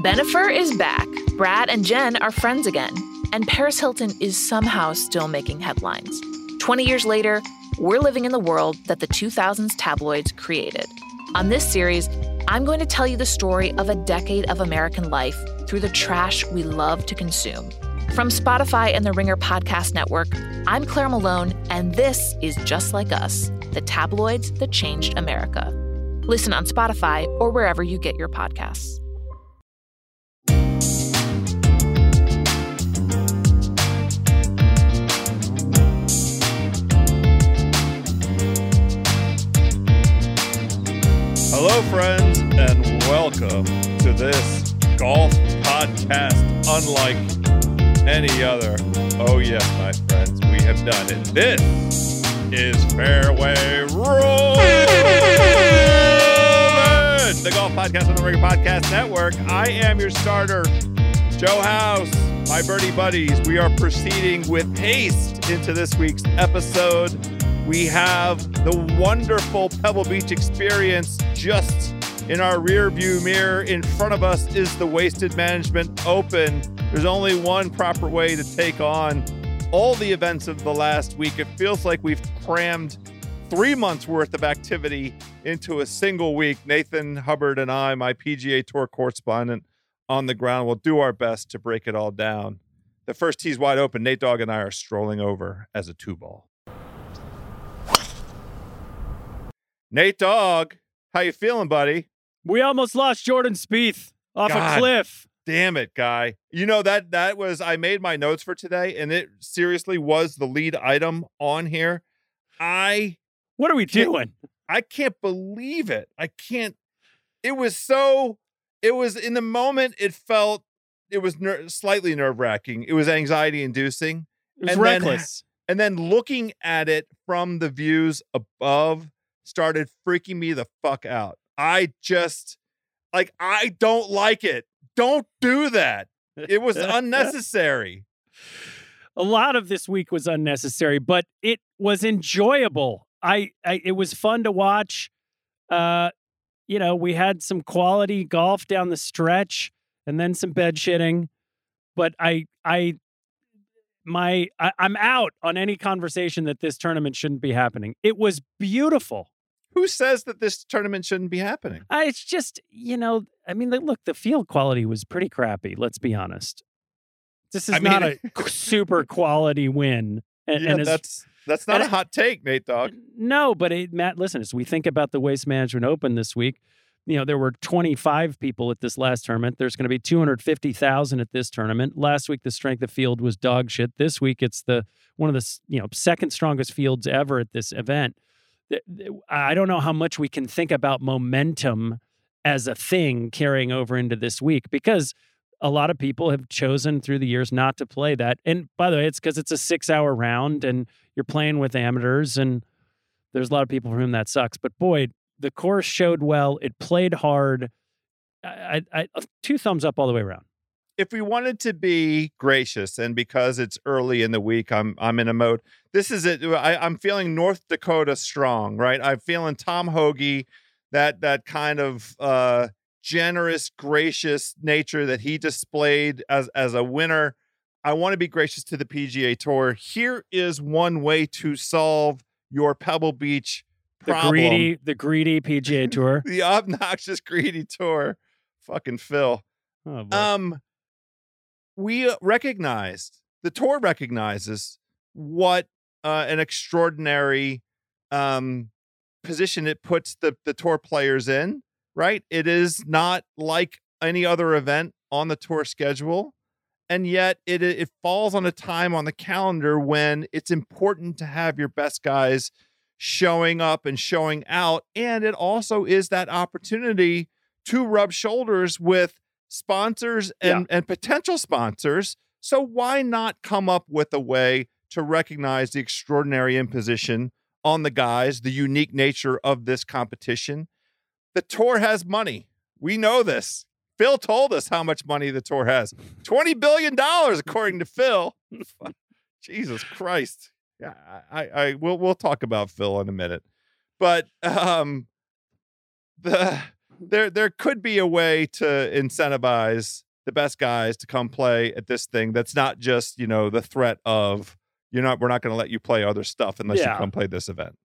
Bennifer is back. Brad and Jen are friends again. And Paris Hilton is somehow still making headlines. 20 years later, we're living in the world that the 2000s tabloids created. On this series, I'm going to tell you the story of a decade of American life through the trash we love to consume. From Spotify and the Ringer Podcast Network, I'm Claire Malone, and this is Just Like Us, the tabloids that changed America. Listen on Spotify or wherever you get your podcasts. Hello, friends, and welcome to this golf podcast unlike any other. Oh, yes, my friends, we have done it. This is Fairway Rolling, the golf podcast on the Ringer Podcast Network. I am your starter, Joe House. My birdie buddies, we are proceeding with haste into this week's episode. We have the wonderful Pebble Beach experience just in our rear view mirror. In front of us is the Wasted Management Open. There's only one proper way to take on all the events of the last week. It feels like we've crammed three months worth of activity into a single week. Nathan Hubbard and I, my PGA Tour correspondent on the ground, will do our best to break it all down. The first tee's wide open. Nate Dogg and I are strolling over as a two ball. Nate Dogg, how you feeling, buddy? We almost lost Jordan Spieth off God. a cliff. Damn it, guy. You know that that was I made my notes for today and it seriously was the lead item on here. I What are we doing? I can't believe it. I can't it was so it was in the moment it felt it was ner- slightly nerve-wracking. It was anxiety inducing. It was And then- reckless. And then looking at it from the views above started freaking me the fuck out. I just like I don't like it. Don't do that. It was unnecessary. a lot of this week was unnecessary, but it was enjoyable. I, I it was fun to watch. Uh, you know, we had some quality golf down the stretch, and then some bed shitting. But I, I, my, I, I'm out on any conversation that this tournament shouldn't be happening. It was beautiful. Who says that this tournament shouldn't be happening? I, it's just, you know, I mean, look, the field quality was pretty crappy. Let's be honest. This is I mean- not a super quality win. And, yeah, and that's that's not a hot take, Nate Dog. No, but it, Matt, listen, as we think about the Waste Management Open this week, you know, there were 25 people at this last tournament. There's going to be 250,000 at this tournament. Last week, the strength of field was dog shit. This week, it's the one of the you know second strongest fields ever at this event. I don't know how much we can think about momentum as a thing carrying over into this week because a lot of people have chosen through the years not to play that. And by the way, it's because it's a six hour round and you're playing with amateurs, and there's a lot of people for whom that sucks. But boy, the course showed well. It played hard. I, I two thumbs up all the way around if we wanted to be gracious and because it's early in the week i'm i'm in a mode this is it I, i'm feeling north dakota strong right? I'm feeling tom hoge that that kind of uh generous gracious nature that he displayed as as a winner. I want to be gracious to the pga tour. Here is one way to solve your pebble beach problem. the greedy the greedy pga tour. The obnoxious greedy tour. Fucking phil. Oh, um we recognized the tour recognizes what uh, an extraordinary um, position it puts the the tour players in. Right, it is not like any other event on the tour schedule, and yet it it falls on a time on the calendar when it's important to have your best guys showing up and showing out, and it also is that opportunity to rub shoulders with sponsors and, yeah. and potential sponsors. So why not come up with a way to recognize the extraordinary imposition on the guys, the unique nature of this competition? The tour has money. We know this. Phil told us how much money the tour has. $20 billion, according to Phil. Jesus Christ. Yeah, I, I we'll we'll talk about Phil in a minute. But um the there there could be a way to incentivize the best guys to come play at this thing that's not just you know the threat of you're not we're not going to let you play other stuff unless yeah. you come play this event.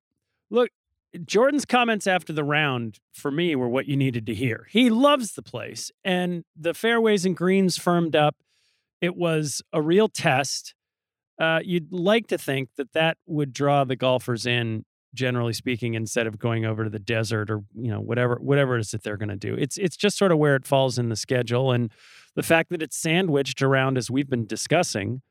Look jordan's comments after the round for me were what you needed to hear. He loves the place and the fairways and greens firmed up. It was a real test. Uh, you'd like to think that that would draw the golfers in generally speaking, instead of going over to the desert or you know whatever whatever it is that they're going to do. It's it's just sort of where it falls in the schedule, and the fact that it's sandwiched around as we've been discussing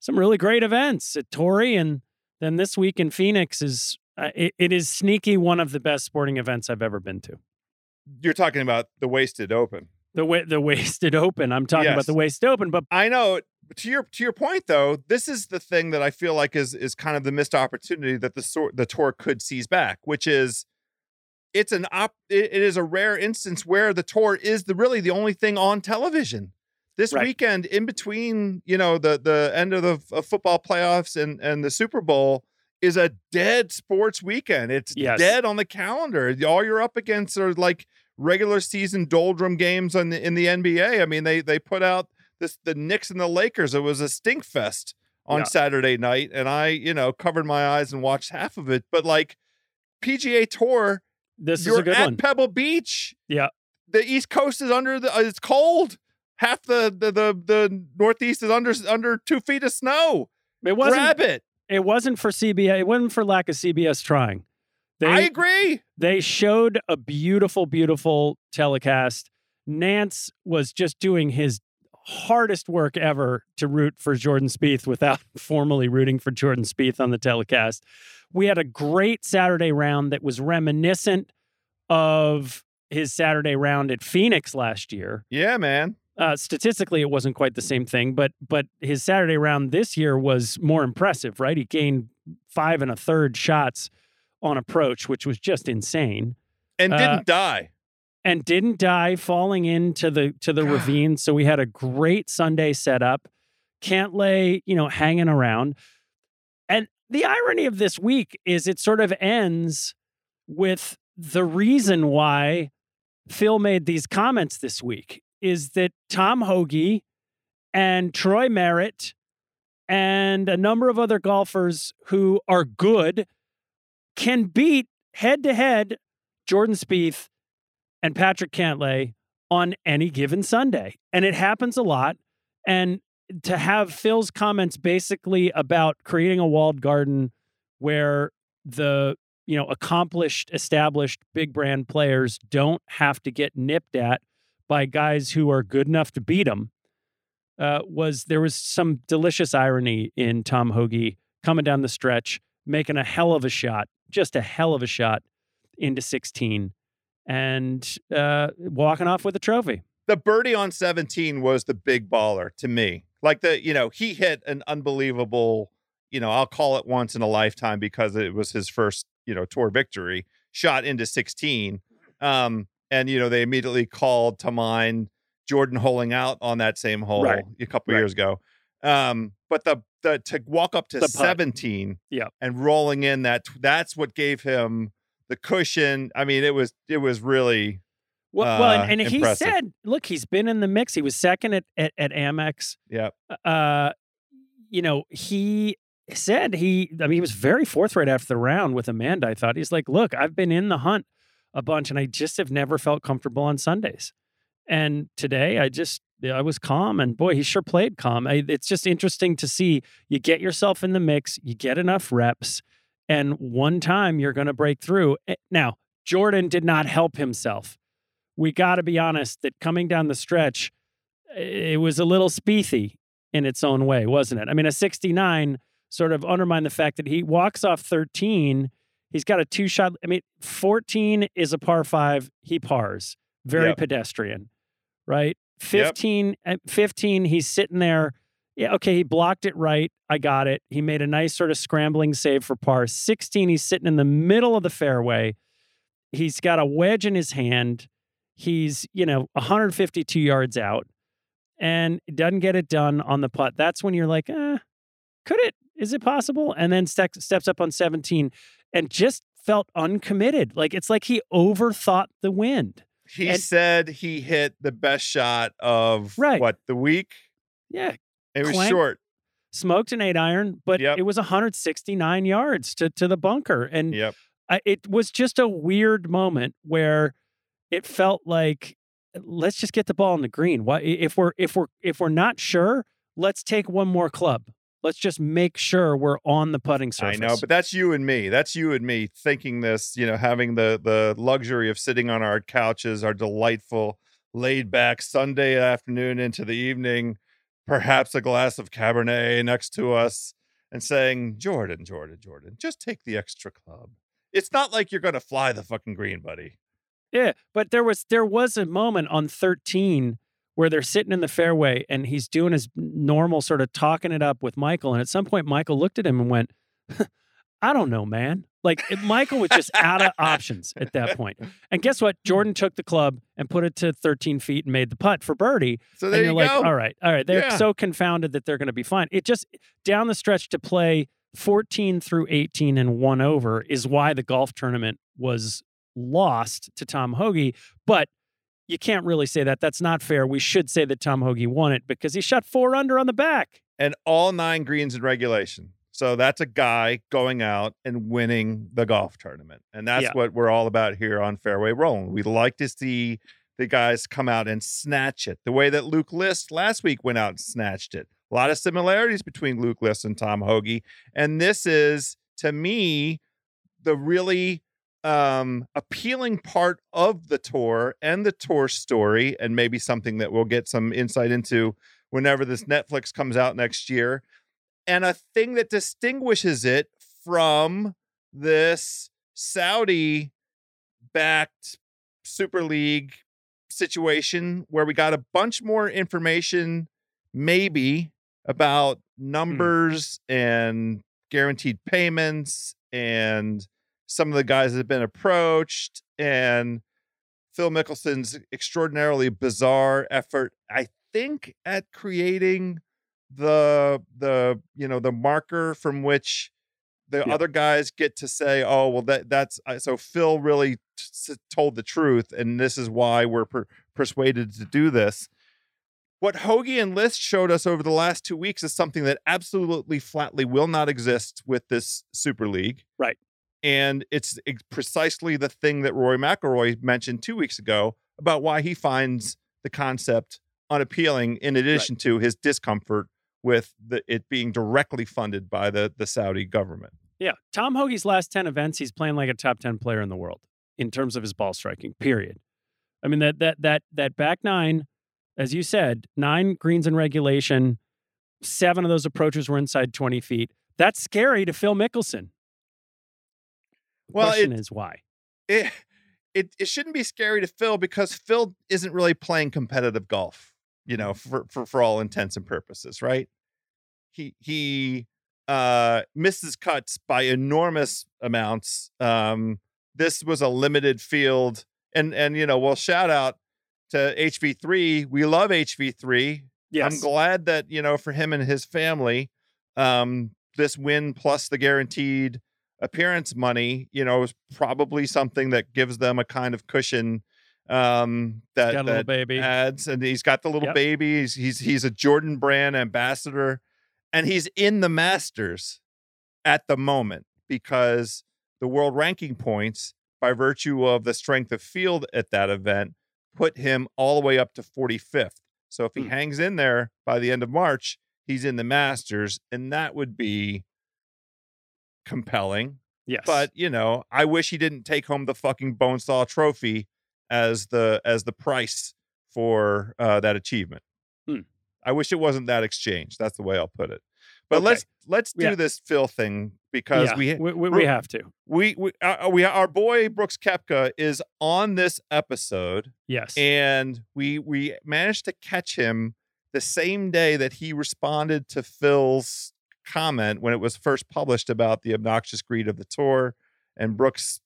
some really great events at Torrey, and then this week in Phoenix is uh, it, it is sneaky one of the best sporting events I've ever been to. You're talking about the Wasted Open. The way the Wasted Open. I'm talking yes. about the Wasted Open, but I know to your to your point though, this is the thing that I feel like is is kind of the missed opportunity that the sort the tour could seize back, which is it's an op it is a rare instance where the tour is the really the only thing on television. This right. weekend, in between, you know, the the end of the of football playoffs and and the Super Bowl, is a dead sports weekend. It's yes. dead on the calendar. All you're up against are like regular season doldrum games on the, in the NBA. I mean, they they put out this the Knicks and the Lakers. It was a stink fest on yeah. Saturday night, and I, you know, covered my eyes and watched half of it. But like PGA Tour, this is a good at one. Pebble Beach. Yeah, the East Coast is under the. Uh, it's cold. Half the, the the the Northeast is under under two feet of snow. It wasn't. Grab it. It wasn't for CBS. It wasn't for lack of CBS trying. They, I agree. They showed a beautiful, beautiful telecast. Nantz was just doing his hardest work ever to root for Jordan Spieth without formally rooting for Jordan Spieth on the telecast. We had a great Saturday round that was reminiscent of his Saturday round at Phoenix last year. Yeah, man. Uh, statistically, it wasn't quite the same thing, but but his Saturday round this year was more impressive, right? He gained five and a third shots on approach, which was just insane, and didn't uh, die and didn't die falling into the to the ravine. So we had a great Sunday setup. Cantlay, you know, hanging around. And the irony of this week is it sort of ends with the reason why Phil made these comments this week is that Tom Hoge and Troy Merritt and a number of other golfers who are good can beat head to head Jordan Spieth and Patrick Cantlay on any given Sunday. And it happens a lot. And to have Phil's comments basically about creating a walled garden where the you know accomplished established big brand players don't have to get nipped at by guys who are good enough to beat them uh, was there was some delicious irony in Tom Hoge coming down the stretch making a hell of a shot just a hell of a shot into 16 and uh, walking off with a trophy. The birdie on 17 was the big baller to me. Like the, you know, he hit an unbelievable, you know, I'll call it once in a lifetime because it was his first, you know, tour victory, shot into 16. Um, and you know, they immediately called to mind Jordan holing out on that same hole Right. a couple Right. years ago. Um, but the the to walk up to 17 Yeah. and rolling in that that's what gave him the cushion. I mean, it was it was really Well, well Uh, and, and he said, look, he's been in the mix. He was second at, at, at Amex. yeah. Uh, you know, he said he, I mean, he was very forthright after the round with Amanda. I thought he's like, look, I've been in the hunt a bunch and I just have never felt comfortable on Sundays. And today I just, I was calm and boy, he sure played calm. I, it's just interesting to see you get yourself in the mix, you get enough reps, and one time you're going to break through. Eh, Now, Jordan did not help himself. We got to be honest that coming down the stretch, eh, it was a little Spiethy in its own way, wasn't it? I mean, a 69 sort of undermined the fact that he walks off 13. He's got a two shot. I mean, 14 is a par five. He pars. Very Yep. pedestrian, right? 15, at 15, he's sitting there. Yeah, okay, he blocked it right. I got it. He made a nice sort of scrambling save for par. 16, he's sitting in the middle of the fairway. He's got a wedge in his hand. He's, you know, 152 yards out and doesn't get it done on the putt. That's when you're like, eh, could it? Is it possible? And then steps steps up on 17 and just felt uncommitted. Like it's like he overthought the wind. He And- said he hit the best shot of Right. what the week. Yeah, It was Clank. short. smoked an eight iron, but Yep. it was 169 yards to to the bunker, and Yep. I, it was just a weird moment where it felt like let's just get the ball in the green. Why if we're if we're if we're not sure, let's take one more club. Let's just make sure we're on the putting surface. I know, but that's you and me. That's you and me thinking this, you know, having the the luxury of sitting on our couches, our delightful laid back Sunday afternoon into the evening, perhaps a glass of Cabernet next to us and saying, "Jordan, Jordan, Jordan, just take the extra club." It's not like you're going to fly the fucking green, buddy. Yeah, but there was there was a moment on 13 where they're sitting in the fairway and he's doing his normal sort of talking it up with Michael and at some point Michael looked at him and went, "I don't know, man." Like Michael was just out of options at that point. And guess what? Jordan took the club and put it to 13 feet and made the putt for birdie. So there and you're you like, go. all right, all right. They're Yeah. so confounded that they're going to be fine. It just down the stretch to play 14 through 18 and one over is why the golf tournament was lost to Tom Hoge. But you can't really say that. That's not fair. We should say that Tom Hoge won it because he shot four under on the back. and all nine greens in regulation. So that's a guy going out and winning the golf tournament. And that's Yeah. what we're all about here on Fairway Rolling. We like to see the guys come out and snatch it the way that Luke List last week went out and snatched it. A lot of similarities between Luke List and Tom Hoge. And this is, to me, the really um appealing part of the tour and the tour story and maybe something that we'll get some insight into whenever this Netflix comes out next year. And a thing that distinguishes it from this Saudi backed Super League situation where we got a bunch more information, maybe about hmm. numbers and guaranteed payments and some of the guys that have been approached and Phil Mickelson's extraordinarily bizarre effort, I think, at creating the the you know the marker from which the Yeah. other guys get to say, "Oh, well, that that's I- so." Phil really t- told the truth, and this is why we're per- persuaded to do this. What Hoge and List showed us over the last two weeks is something that absolutely flatly will not exist with this Super League. Right. And it's precisely the thing that Rory McIlroy mentioned two weeks ago about why he finds the concept unappealing, in addition to his discomfort with the, it being directly funded by the, the Saudi government. Yeah. Tom Hoge's last 10 events, he's playing like a top 10 player in the world in terms of his ball striking, period. I mean, that that that that back nine, as you said, nine greens in regulation, seven of those approaches were inside 20 feet. That's scary to Phil Mickelson. The Well, question it- is why. it it, it shouldn't be scary to Phil because Phil isn't really playing competitive golf, you know, for, for, for all intents and purposes, right? He, he, uh, misses cuts by enormous amounts. Um, this was a limited field and, and, you know, well, shout out to HV3. We love HV3. Yes. I'm glad that, you know, for him and his family, um, this win plus the guaranteed appearance money, you know, is probably something that gives them a kind of cushion um that, got a little that baby. adds and he's got the little Yep. baby he's, he's he's a jordan brand ambassador and he's in the masters at the moment because the world ranking points by virtue of the strength of field at that event put him all the way up to 45th so if he Hmm. hangs in there by the end of march he's in the masters and that would be compelling yes. but you know, I wish he didn't take home the fucking bone saw Trophy as the as the price for uh, that achievement. Hmm. I wish it wasn't that exchange. That's the way I'll put it. But Okay. let's let's do Yeah. this Phil thing because Yeah, we we, we, have to. we we uh, we our boy Brooks Koepka is on this episode Yes. and we we managed to catch him the same day that he responded to Phil's comment when it was first published about the obnoxious greed of the tour and Brooks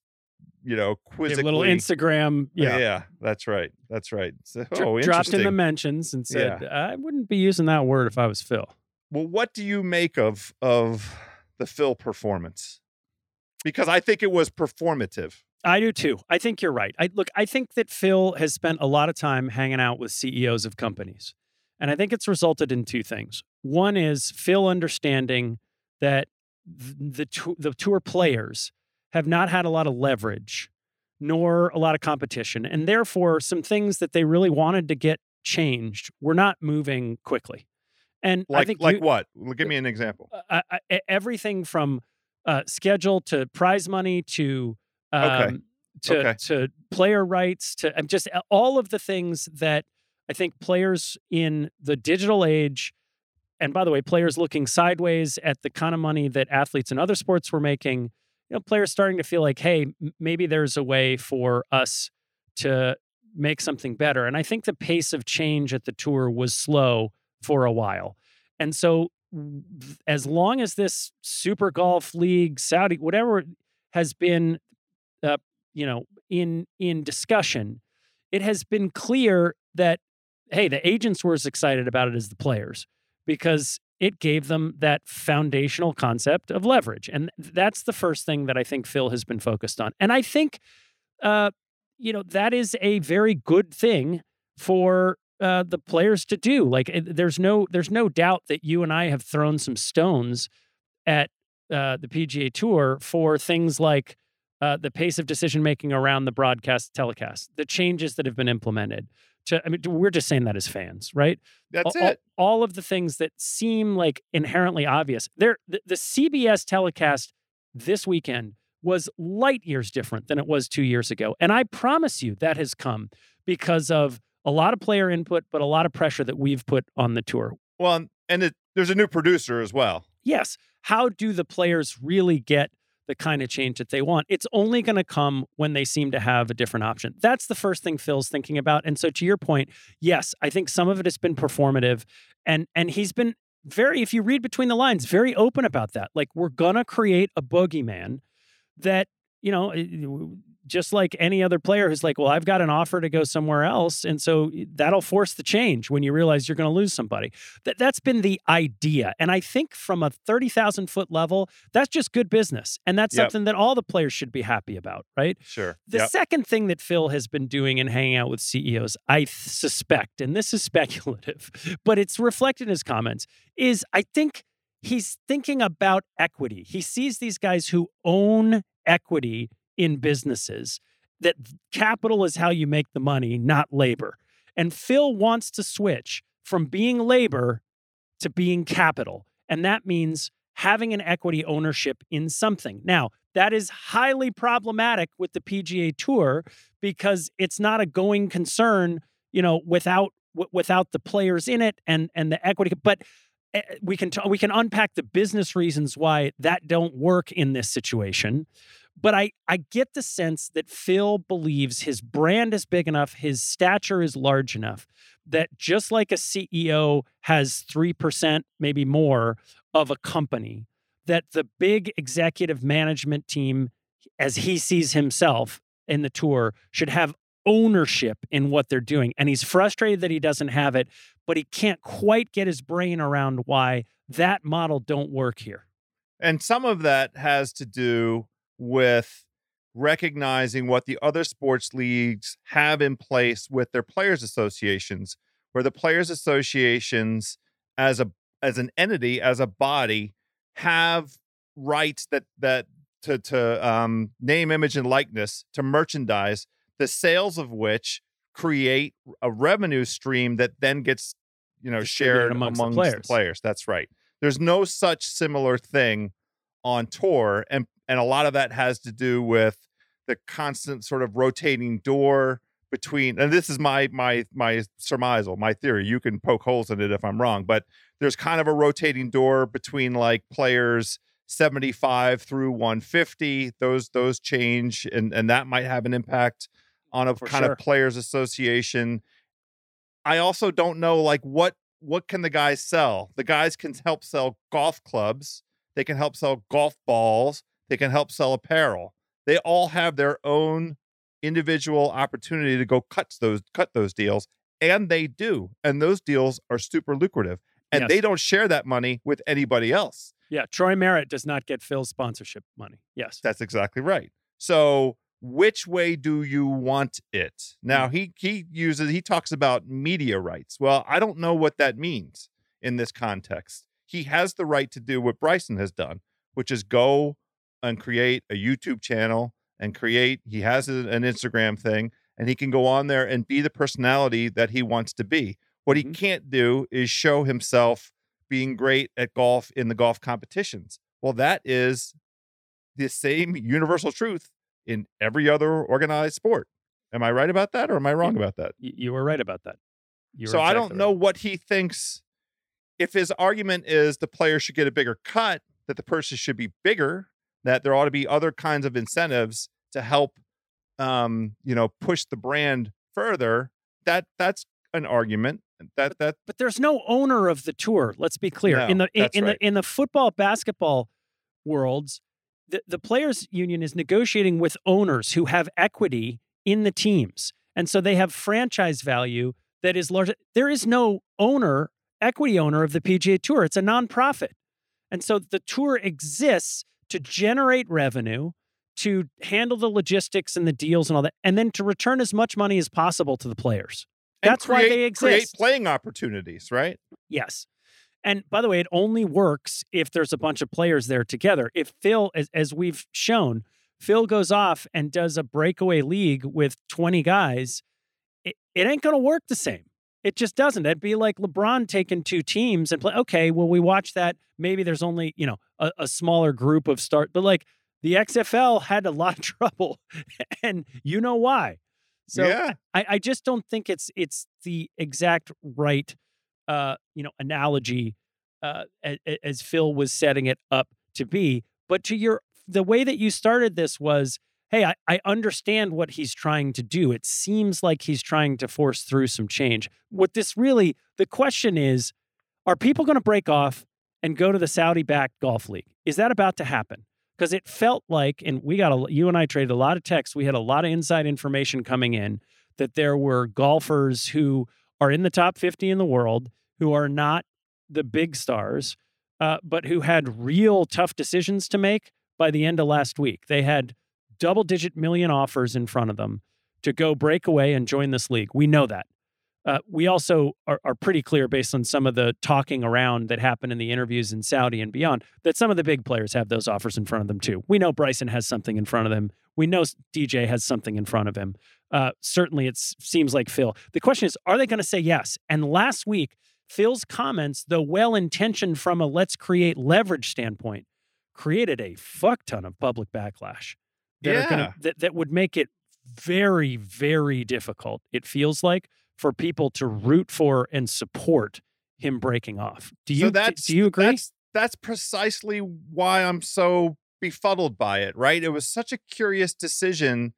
you know quizzically a little Instagram. Yeah. yeah that's right that's right so, oh dropped in the mentions and said, I wouldn't be using that word if I was Phil. well what do you make of of the Phil performance because I think it was performative I do too. I think you're right. I look, I think that Phil has spent a lot of time hanging out with CEOs of companies. And I think it's resulted in two things. One is Phil understanding that th- the the tour players have not had a lot of leverage nor a lot of competition and therefore some things that they really wanted to get changed were not moving quickly. And I like think like you- what Well, give me an example uh, uh, e- everything from uh, schedule to prize money to um, Okay. to Okay. to player rights to um, just uh, all of the things that I think players in the digital age, and by the way, players looking sideways at the kind of money that athletes in other sports were making. You know, players starting to feel like, hey, maybe there's a way for us to make something better. And I think the pace of change at the tour was slow for a while. And so, as long as this Super Golf League, Saudi, whatever has been, uh, you know, in in discussion, it has been clear that hey, the agents were as excited about it as the players because it gave them that foundational concept of leverage, and that's the first thing that I think Phil has been focused on. And I think, uh, you know, that is a very good thing for uh, the players to do. Like, it- there's no there's no doubt that you and I have thrown some stones at uh, the PGA Tour for things like uh, the pace of decision making around the broadcast telecast, the changes that have been implemented. To, I mean, we're just saying that as fans, right? that's all, it all of the things that seem like inherently obvious. There, the, the CBS telecast this weekend was light years different than it was two years ago, and I promise you that has come because of a lot of player input, but a lot of pressure that we've put on the tour. well and it, there's a new producer as well Yes, how do the players really get the kind of change that they want? It's only going to come when they seem to have a different option. That's the first thing Phil's thinking about. And so to your point, yes, I think some of it has been performative and and he's been very if you read between the lines, very open about that. Like we're going to create a boogeyman that, you know, eh, just like any other player who's like, well, I've got an offer to go somewhere else. And so that'll force the change when you realize you're going to lose somebody. That that's been the idea. And I think from a 30,000 foot level, that's just good business. And that's Yep. something that all the players should be happy about, right? sure The Yep. second thing that Phil has been doing and hanging out with CEOs, I suspect, and this is speculative, but it's reflected in his comments, is I think he's thinking about equity. He sees these guys who own equity in businesses, that capital is how you make the money, not labor. And Phil wants to switch from being labor to being capital. And that means having an equity ownership in something. Now, that is highly problematic with the PGA Tour because it's not a going concern, you know, without w- without the players in it and and the equity. But eh, we can t- we can unpack the business reasons why that don't work in this situation. But I, I get the sense that Phil believes his brand is big enough, his stature is large enough that just like a CEO has 3%, maybe more, of a company, that the big executive management team, as he sees himself in the tour, should have ownership in what they're doing. And he's frustrated that he doesn't have it, but he can't quite get his brain around why that model don't work here. And some of that has to do with recognizing what the other sports leagues have in place with their players associations where the players associations as a as an entity as a body have rights that that to to um, name image and likeness to merchandise the sales of which create a revenue stream that then gets you know shared amongst, amongst the, players. the players that's right there's no such similar thing on tour and and a lot of that has to do with the constant sort of rotating door between and this is my my my surmisal my theory you can poke holes in it if i'm wrong but there's kind of a rotating door between like players 75 through 150 those those change and and that might have an impact on a For kind sure. of players association i also don't know like what what can the guys sell the guys can help sell golf clubs they can help sell golf balls. They can help sell apparel. They all have their own individual opportunity to go cut those cut those deals and they do and those deals are super lucrative and yes. they don't share that money with anybody else. Yeah troy merritt does not get phil's sponsorship money. Yes. That's exactly right. So which way do you want it? Now mm. he he uses he talks about media rights. Well i don't know what that means in this context he has the right to do what bryson has done which is go and create a youtube channel and create. He has an Instagram thing and he can go on there and be the personality that he wants to be. What he mm-hmm. can't do is show himself being great at golf in the golf competitions. Well, that is the same universal truth in every other organized sport. Am I right about that or am I wrong about that? You were right about that. so exactly I don't know what he thinks. If his argument is the player should get a bigger cut, that the person should be bigger, that there ought to be other kinds of incentives to help um, you know, push the brand further, that that's an argument. That that but there's no owner of the tour, let's be clear. No, in the in, in right. the in the football basketball worlds, the, the players union is negotiating with owners who have equity in the teams. And so they have franchise value that is large. There is no owner, equity owner of the PGA Tour. It's a nonprofit. And so the tour exists to generate revenue, to handle the logistics and the deals and all that, and then to return as much money as possible to the players. That's create, why they exist. Create playing opportunities, right? Yes. And by the way, it only works if there's a bunch of players there together. If Phil, as, as we've shown, Phil goes off and does a breakaway league with 20 guys, it, it ain't going to work the same. It just doesn't. It'd be like LeBron taking two teams and play. Okay, well, we watch that. Maybe there's only, you know, a, a smaller group of start, but like the XFL had a lot of trouble, and you know why. So yeah. I, I just don't think it's it's the exact right, uh, you know, analogy uh, as, as Phil was setting it up to be. But to your the way that you started this was hey, I, I understand what he's trying to do. It seems like he's trying to force through some change. What this really, the question is, are people going to break off and go to the Saudi backed golf league? Is that about to happen? Because it felt like, and we got a, you and I traded a lot of texts. We had a lot of inside information coming in that there were golfers who are in the top 50 in the world who are not the big stars, uh, but who had real tough decisions to make by the end of last week. They had double digit million offers in front of them to go break away and join this league. We know that. Uh, we also are, are, pretty clear based on some of the talking around that happened in the interviews in Saudi and beyond that some of the big players have those offers in front of them too. We know Bryson has something in front of them. We know DJ has something in front of him. Uh, certainly, it seems like Phil. The question is, are they going to say yes? And last week, Phil's comments, though well intentioned from a let's create leverage standpoint, created a fuck ton of public backlash that yeah. gonna that, that would make it very very difficult it feels like for people to root for and support him breaking off do you so that's, do you agree that's, that's precisely why i'm so befuddled by it, right? It was such a curious decision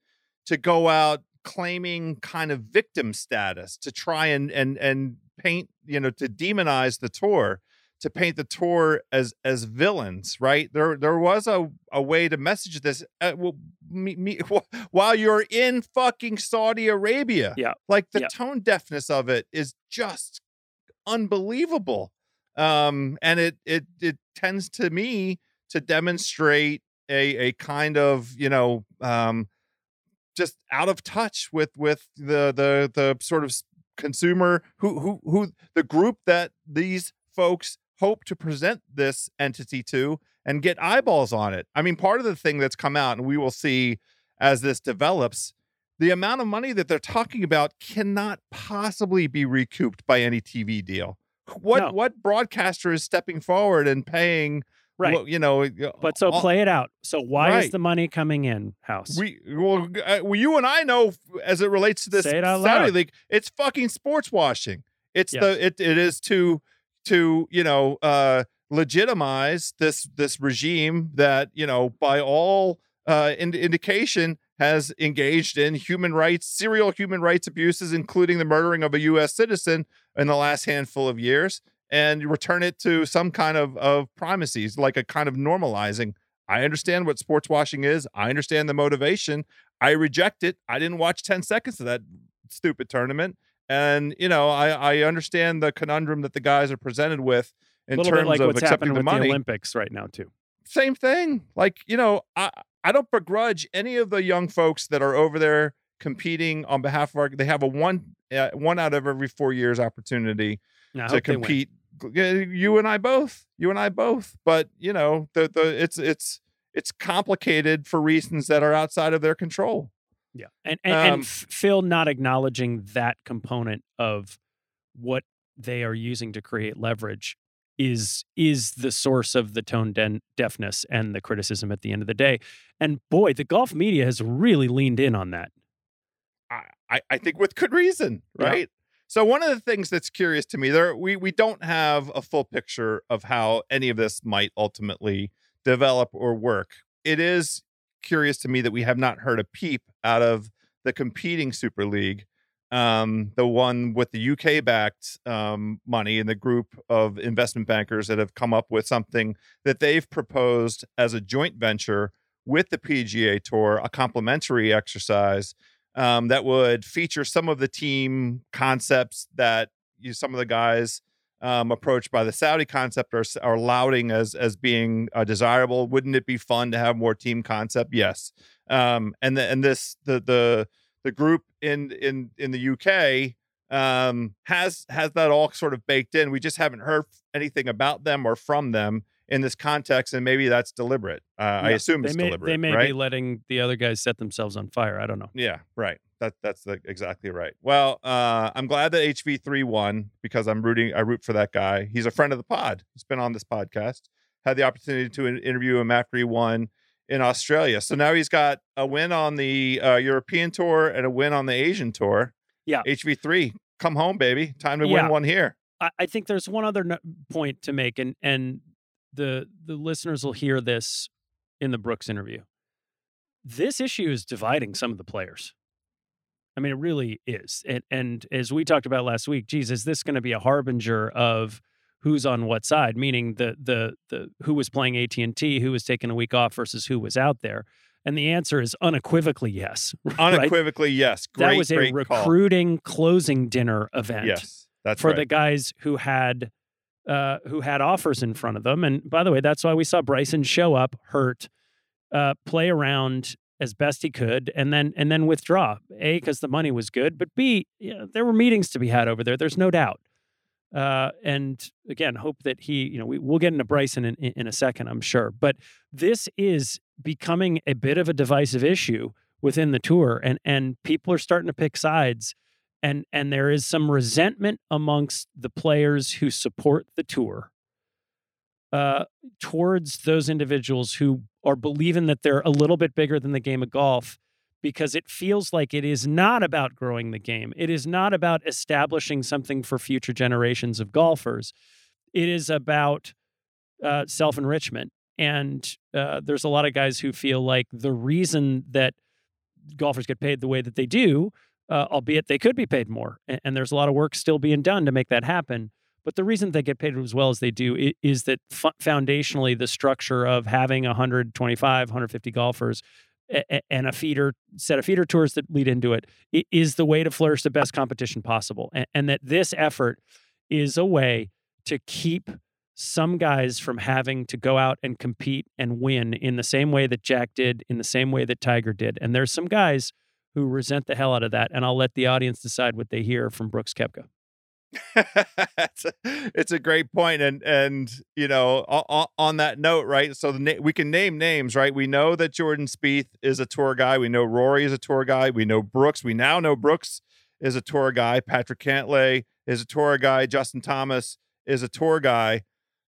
to go out claiming kind of victim status to try and and and paint, you know, to demonize the tour, to paint the tour as as villains, right? There there was a a way to message this uh, well, me, me, while you're in fucking Saudi Arabia. Yeah. Like the Yeah. tone deafness of it is just unbelievable. Um and it it it tends to me to demonstrate a a kind of, you know, um just out of touch with with the the the sort of consumer who who who the group that these folks hope to present this entity to and get eyeballs on it. I mean, part of the thing that's come out and we will see as this develops, the amount of money that they're talking about cannot possibly be recouped by any TV deal. What No. what broadcaster is stepping forward and paying Right. well, you know, but so all- play it out. So why is the money coming in, House? we well, uh, well, you and I know as it relates to this Say it out Saudi loud. league, it's fucking sports washing. It's Yes. the it it is to to you know uh legitimize this this regime that you know by all uh ind- indication has engaged in human rights serial human rights abuses including the murdering of a US citizen in the last handful of years and return it to some kind of of primacies like a kind of normalizing I understand what sports washing is. I understand the motivation. I reject it. I didn't watch 10 seconds of that stupid tournament. And, you know, I, I understand the conundrum that the guys are presented with in terms bit like of what's accepting happening the with money. the Olympics right now too. Same thing. Like, you know, I, I don't begrudge any of the young folks that are over there competing on behalf of our, they have a one, uh, one out of every four years opportunity to hope they win. compete. You and I both. You and I both. But you know, the the it's it's it's complicated for reasons that are outside of their control. Yeah, and and, and Um, F- Phil not acknowledging that component of what they are using to create leverage is is the source of the tone den- deafness and the criticism at the end of the day. And boy, the golf media has really leaned in on that. I, I, think with good reason, Yeah. right? So one of the things that's curious to me, there we we don't have a full picture of how any of this might ultimately develop or work. It is curious to me that we have not heard a peep out of the competing Super League, um, the one with the UK backed um, money and the group of investment bankers that have come up with something that they've proposed as a joint venture with the PGA Tour, a complementary exercise um, that would feature some of the team concepts that you, some of the guys um, approached by the Saudi concept are, are lauding as as being uh, desirable. Wouldn't it be fun to have more team concept? Yes. Um, and the, and this the the the group in in in the UK um, has has that all sort of baked in. We just haven't heard anything about them or from them in this context, and maybe that's deliberate. Uh, I assume it's may deliberate. they may right? be letting the other guys set themselves on fire. I don't know. Yeah, right. That that's the, exactly right. Well, uh, I'm glad that HV3 won because I'm rooting. I root for that guy. He's a friend of the pod. He's been on this podcast. Had the opportunity to interview him after he won in Australia. So now he's got a win on the uh, European tour and a win on the Asian tour. Yeah. HV3, come home, baby. Time to Yeah. win one here. I, I think there's one other no- point to make, and and the the listeners will hear this in the Brooks interview. This issue is dividing some of the players. I mean, it really is. And, and as we talked about last week, geez, is this going to be a harbinger of who's on what side? Meaning the the the who was playing AT and T, who was taking a week off versus who was out there. And the answer is unequivocally yes. right? Unequivocally, yes. Great, that was a great call. recruiting closing dinner event Yes, that's for right. the guys who had uh, who had offers in front of them. And by the way, that's why we saw Bryson show up hurt, uh, play around as best he could, and then and then withdraw. A because the money was good, but B there were meetings to be had over there. There's no doubt. Uh, and again, hope that he, you know, we, we'll get into Bryson in, in, in a second, I'm sure. But this is becoming a bit of a divisive issue within the tour, and and people are starting to pick sides and and there is some resentment amongst the players who support the tour uh, towards those individuals who are believing that they're a little bit bigger than the game of golf because it feels like it is not about growing the game. It is not about establishing something for future generations of golfers. It is about uh, self enrichment and uh, there's a lot of guys who feel like the reason that golfers get paid the way that they do, uh, albeit they could be paid more, and, and, there's a lot of work still being done to make that happen. But the reason they get paid as well as they do is, that foundationally, the structure of having 125, 150 golfers and a feeder set of feeder tours that lead into it is the way to flourish the best competition possible. And, and that this effort is a way to keep some guys from having to go out and compete and win in the same way that Jack did, in the same way that Tiger did. And there's some guys who resent the hell out of that. And I'll let the audience decide what they hear from Brooks Koepka. it's, a, it's a great point and and you know on, on that note right so na- we can name names right? We know that jordan Spieth is a tour guy. We know rory is a tour guy. We know brooks. We now know brooks is a tour guy. Patrick cantlay is a tour guy. Justin thomas is a tour guy.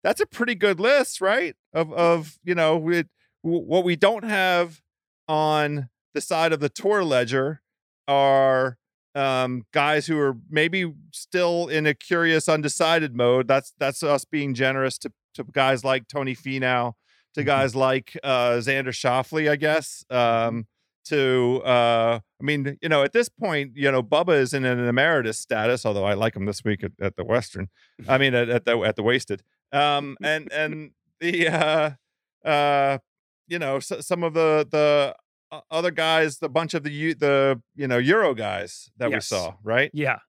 That's a pretty good list, right? Of of you know we, what we don't have on the side of the tour ledger are um, guys who are maybe still in a curious, undecided mode. That's that's us being generous to to guys like Tony Finau, to mm-hmm. guys like uh, Xander Schauffele, I guess. Mm-hmm. Um, to uh, I mean, you know, at this point, you know, Bubba is in an emeritus status, although I like him this week at, at the Western. I mean, at, at the at the Wasted. Um, and and the uh, uh, you know, so, some of the the other guys, the bunch of the the you know Euro guys that yes. we saw, right? Yeah,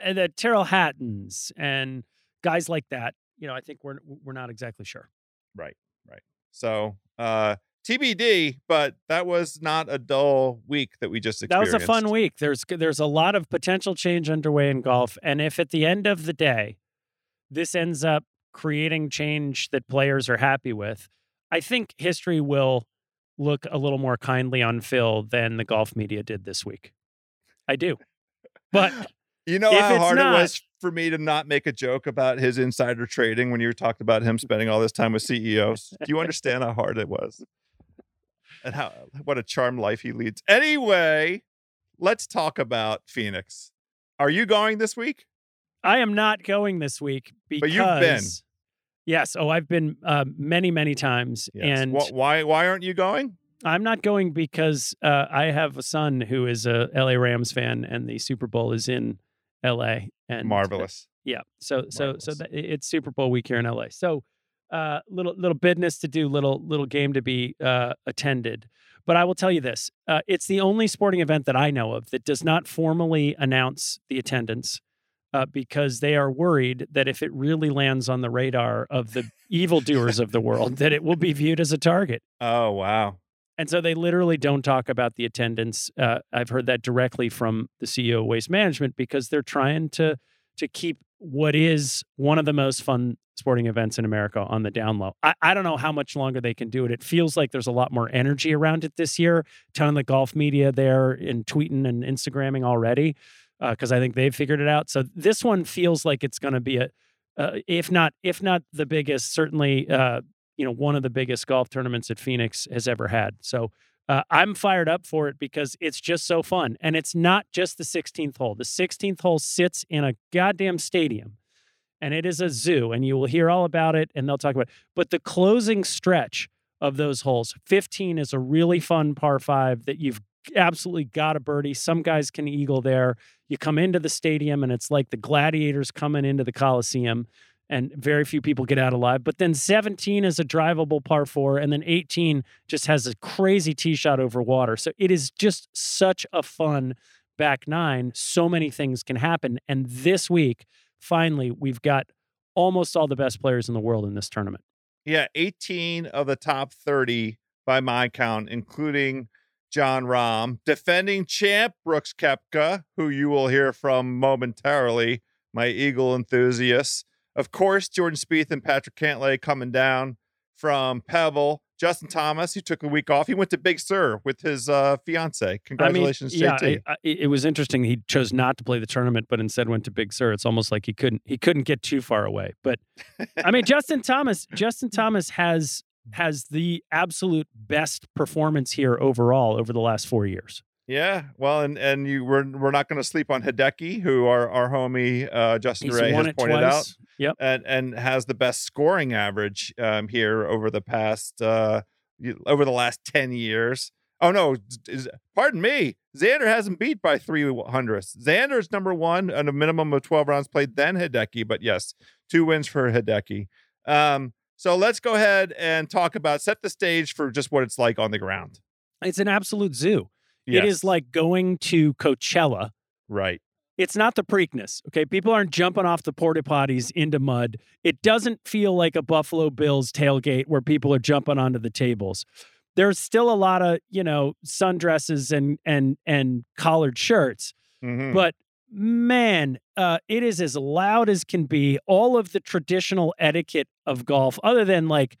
and the Tyrrell Hattons and guys like that. You know, I think we're we're not exactly sure. Right, right. So, uh, TBD, but that was not a dull week that we just experienced. That was a fun week. There's there's a lot of potential change underway in golf, and if at the end of the day, this ends up creating change that players are happy with, I think history will look a little more kindly on Phil than the golf media did this week. I do, but you know how hard not, it was for me to not make a joke about his insider trading when you talked about him spending all this time with CEOs. Do you understand how hard it was? and how what a charmed life he leads. Anyway, let's talk about Phoenix. Are you going this week? I am not going this week because. But you've been. Yes. Oh, I've been uh, many, many times. Yes. And why? Why aren't you going? I'm not going because uh, I have a son who is a LA Rams fan, and the Super Bowl is in LA. And marvelous. Uh, yeah. So, so, so that, it's Super Bowl week here in LA. So, uh, little little business to do, little little game to be uh, attended. But I will tell you this: uh, it's the only sporting event that I know of that does not formally announce the attendance. Uh, because they are worried that if it really lands on the radar of the evildoers of the world, that it will be viewed as a target. Oh wow! And so they literally don't talk about the attendance. Uh, I've heard that directly from the CEO of Waste Management because they're trying to to keep what is one of the most fun sporting events in America on the down low. I, I don't know how much longer they can do it. It feels like there's a lot more energy around it this year. Ton of the golf media there and tweeting and Instagramming already because uh, I think they've figured it out. So this one feels like it's going to be a, uh, if not if not the biggest, certainly uh, you know one of the biggest golf tournaments that Phoenix has ever had. So uh, I'm fired up for it because it's just so fun. And it's not just the 16th hole. The 16th hole sits in a goddamn stadium and it is a zoo, and you will hear all about it and they'll talk about it. But the closing stretch of those holes, 15 is a really fun par five that you've absolutely got a birdie. Some guys can eagle there. You come into the stadium and it's like the gladiators coming into the Coliseum and very few people get out alive. But then 17 is a drivable par four, and then 18 just has a crazy tee shot over water. So it is just such a fun back nine. So many things can happen. And this week, finally, we've got almost all the best players in the world in this tournament. Yeah, 18 of the top 30 by my count, including Jon Rahm, defending champ Brooks Koepka, who you will hear from momentarily, my Eagle enthusiasts. Of course, Jordan Spieth and Patrick Cantlay coming down from Pebble. Justin Thomas, who took a week off, he went to Big Sur with his uh, fiance. Congratulations, I mean, yeah, JT. It, it, was interesting. He chose not to play the tournament, but instead went to Big Sur. It's almost like he couldn't he couldn't get too far away. But I mean, Justin Thomas, Justin Thomas has has the absolute best performance here overall over the last four years. Yeah, well, and and you we're we're not going to sleep on Hideki, who our our homie uh, Justin He's Ray has pointed twice. out Yep. and and has the best scoring average um, here over the past uh, over the last ten years. Oh no, is, pardon me. Xander hasn't beat by three hundredths. Xander's number one on a minimum of twelve rounds played, then Hideki. But yes, two wins for Hideki. Um, so let's go ahead and talk about set the stage for just what it's like on the ground. It's an absolute zoo. It is like going to Coachella. right. It's not the Preakness. Okay. People aren't jumping off the porta potties into mud. It doesn't feel like a Buffalo Bills tailgate where people are jumping onto the tables. There's still a lot of, you know, sundresses and and and collared shirts. Mhm. But man, uh, it is as loud as can be. All of the traditional etiquette of golf, other than like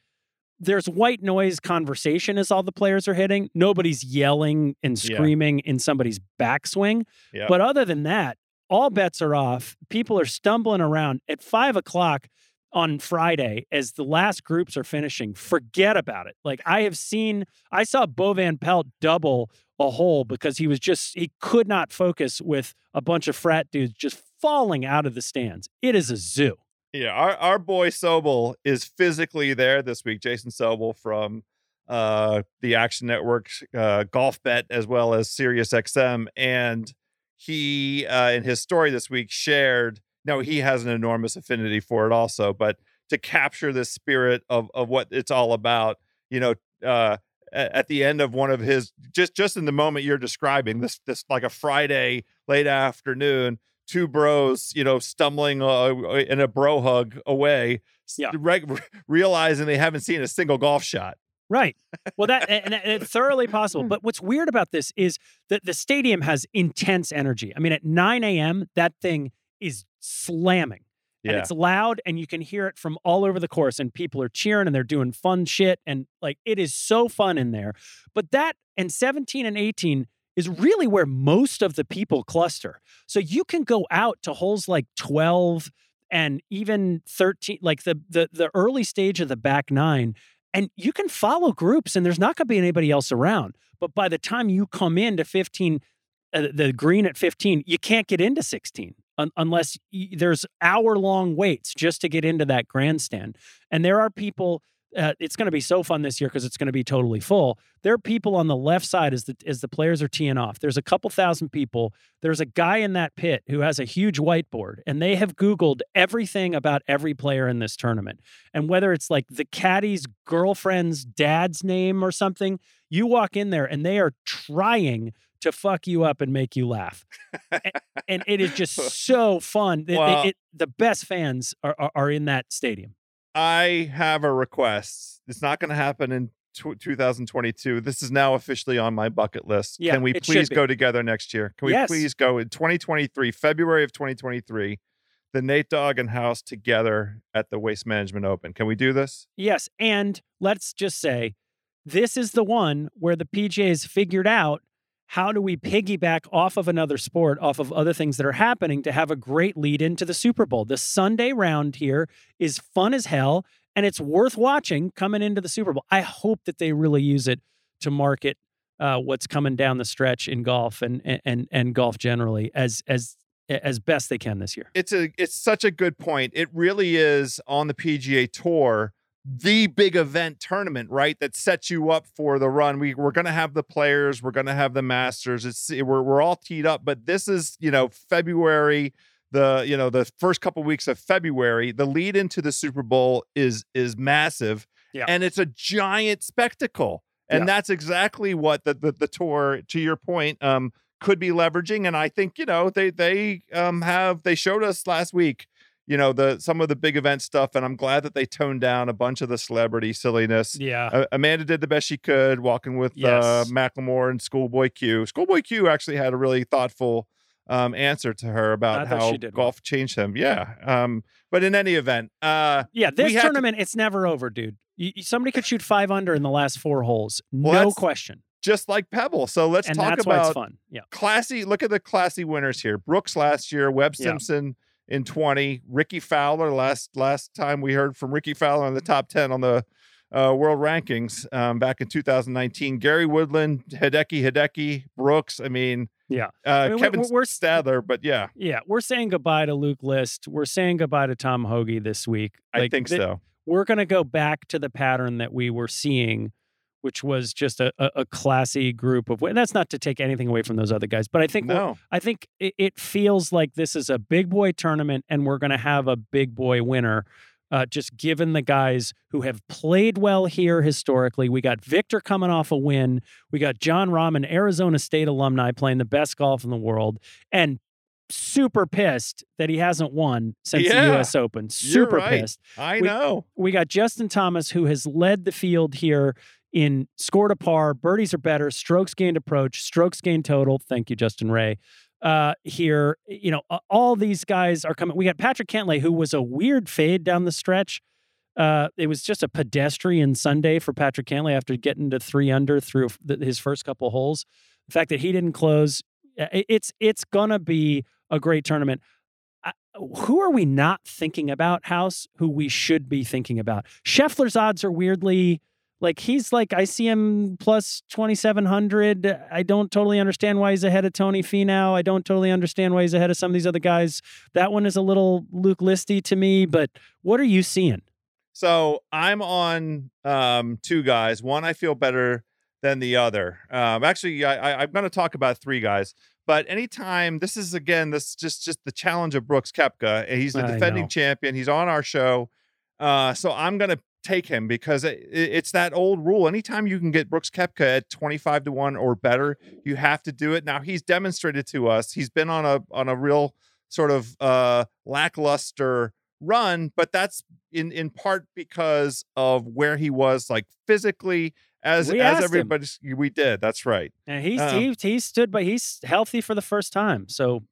there's white noise conversation as all the players are hitting. Nobody's yelling and Yeah. screaming in somebody's backswing. But other than that, all bets are off. People are stumbling around at five o'clock on Friday as the last groups are finishing. Forget about it. Like I have seen, I saw Bo Van Pelt double a hole because he was just, he could not focus with a bunch of frat dudes just falling out of the stands. It is a zoo. Yeah, our, our boy Sobel is physically there this week. Jason Sobel from uh, the Action Network uh, Golf Bet as well as Sirius XM. And he, uh, in his story this week, shared. no he has an enormous affinity for it, also, but to capture the spirit of of what it's all about, you know, uh, at the end of one of his just just in the moment you're describing this this like a Friday late afternoon two bros, you know, stumbling uh, in a bro hug away, Yeah. reg- realizing they haven't seen a single golf shot. Right. Well, that and, and it's thoroughly possible. But what's weird about this is that the stadium has intense energy. I mean, at 9 a.m., that thing is slamming. And it's loud and you can hear it from all over the course and people are cheering and they're doing fun shit and like it is so fun in there. But that and 17 and 18 is really where most of the people cluster. So you can go out to holes like 12 and even 13 like the the the early stage of the back 9 and you can follow groups and there's not going to be anybody else around. But by the time you come in to 15 uh, the green at 15, you can't get into 16 un- unless y- there's hour long waits just to get into that grandstand. And there are people. Uh, it's going to be so fun this year because it's going to be totally full. There are people on the left side as the as the players are teeing off. There's a couple thousand people. There's a guy in that pit who has a huge whiteboard, and they have Googled everything about every player in this tournament. And whether it's like the caddy's girlfriend's dad's name or something, you walk in there and they are trying to fuck you up and make you laugh. A- and it is just so fun. It- it- it- the best fans are, are, are in that stadium. I have a request. It's not going to happen in tw 2022. This is now officially on my bucket list. Yeah, Can we please go together next year? Can we Yes. please go in 2023, February of 2023, the Nate Dogg and House together at the Waste Management Open? Can we do this? Yes. And let's just say this is the one where the PJs figured out how do we piggyback off of another sport, off of other things that are happening to have a great lead into the Super Bowl. The Sunday round here is fun as hell and it's worth watching coming into the Super Bowl. I hope that they really use it to market uh, what's coming down the stretch in golf and and and golf generally as as as best they can this year. it's a it's such a good point. It really is on the PGA Tour the big event tournament, right? That sets you up for the run. We we're gonna have the players, we're gonna have the Masters. It's we're we're all teed up, but this is you know February. The you know the first couple weeks of February, the lead into the Super Bowl is is massive, Yeah. and it's a giant spectacle. And Yeah. that's exactly what the, the the tour, to your point, um, could be leveraging. And I think you know they they um have they showed us last week, you know the some of the big event stuff, and I'm glad that they toned down a bunch of the celebrity silliness. Yeah. Uh, Amanda did the best she could, walking with uh, Yes. Macklemore and Schoolboy Q. Schoolboy Q actually had a really thoughtful um, answer to her about how she did well. golf changed him. Yeah. Um, but in any event, uh, Yeah, this have to- tournament, it's never over, dude. You, somebody could shoot five under in the last four holes. Well, no question. just like Pebble. So let's And talk about it's fun. Yeah. classy. Look at the classy winners here. Brooks last year, Webb Yeah. In 20, Rickie Fowler last last time we heard from Rickie Fowler in the top 10 on the uh, world rankings um, back in 2019. Gary Woodland, Hideki Hideki, Brooks. I mean, Yeah. Uh, I mean, Kevin we're- we're- Stadler, but yeah, Yeah, we're saying goodbye to Luke List. We're saying goodbye to Tom Hoge this week. I think th- so. We're going to go back to the pattern that we were seeing, which was just a, a, classy group of. And that's not to take anything away from those other guys, but I think No. I think it, it feels like this is a big boy tournament, and we're going to have a big boy winner. Uh, just given the guys who have played well here historically, we got Viktor coming off a win. We got Jon Rahm, an Arizona State alumni, playing the best golf in the world, and super pissed that he hasn't won since Yeah, the U.S. Open. Super right. pissed. I We- know. We got Justin Thomas, who has led the field here in scored a par, birdies are better, strokes gained approach, strokes gained total. Thank you, Justin Ray. Uh, here, you know, all these guys are coming. We got Patrick Cantlay, who was a weird fade down the stretch. Uh, it was just a pedestrian Sunday for Patrick Cantlay after getting to three under through the, his first couple holes. The fact that he didn't close, it's it's gonna be a great tournament. Who are we not thinking about, House? Who we should be thinking about? Scheffler's odds are weirdly like he's like I see him plus twenty seven hundred. I don't totally understand why he's ahead of Tony Finau. I don't totally understand why he's ahead of some of these other guys. That one is a little Luke Listy to me. But what are you seeing? So I'm on um, two guys. One I feel better than the other. Um, actually, I, I, I'm going to talk about three guys. But anytime this is again, this just just the challenge of Brooks Koepka. He's the I defending know. champion. He's on our show, uh, so I'm going to take him because it, it- it's that old rule. Anytime you can get Brooks Koepka at 25 to one or better, you have to do it. Now he's demonstrated to us. He's been on a on a real sort of uh, lackluster run, but that's in in part because of where he was like physically as We as everybody's we did. That's right. And he's Um, he, he stood, but he's healthy for the first time. So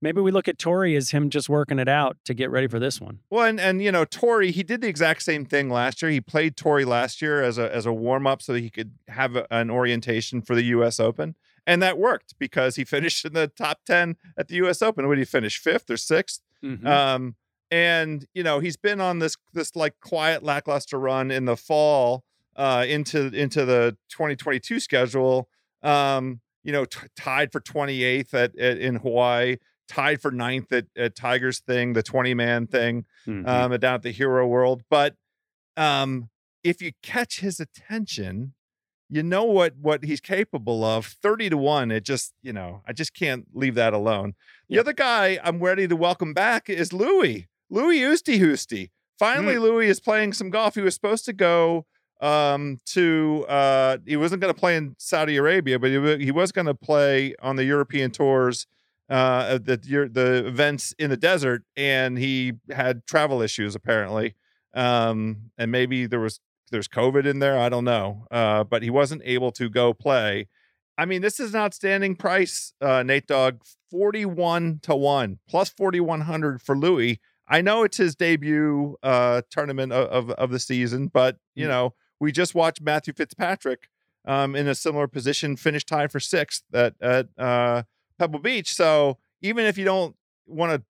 maybe we look at Torrey as him just working it out to get ready for this one. Well, and, and you know, Torrey, he did the exact same thing last year. He played Torrey last year as a as a warm up so that he could have a- an orientation for the U.S. Open, and that worked because he finished in the top ten at the U.S. Open. What did he finish fifth or 6th Mhm. Um, and you know, he's been on this this like quiet lackluster run in the fall uh, into into the 2022 schedule. Um, you know, t- tied for 28th at, at in Hawaii, tied for ninth at, at Tigers thing, the 20 man thing Mhm. um, down at the Hero World. But um, if you catch his attention, you know what what he's capable of. Thirty to one, it just you know I just can't leave that alone. The Yeah. other guy I'm ready to welcome back is Louis Louis Oosty Hoosty. Finally, Louis is playing some golf. He was supposed to go um to uh he wasn't going to play in Saudi Arabia but he, he was going to play on the European tours uh the your- the events in the desert and he had travel issues apparently. Um and maybe there was there's covid in there i don't know uh but he wasn't able to go play. I mean this is an outstanding price uh nate dog 41 to 1 plus 4100 for louis. I know it's his debut uh tournament of of, of the season but you Mm. know we just watched matthew fitzpatrick um in a similar position finish tied for sixth at at uh pebble beach so even if you don't want to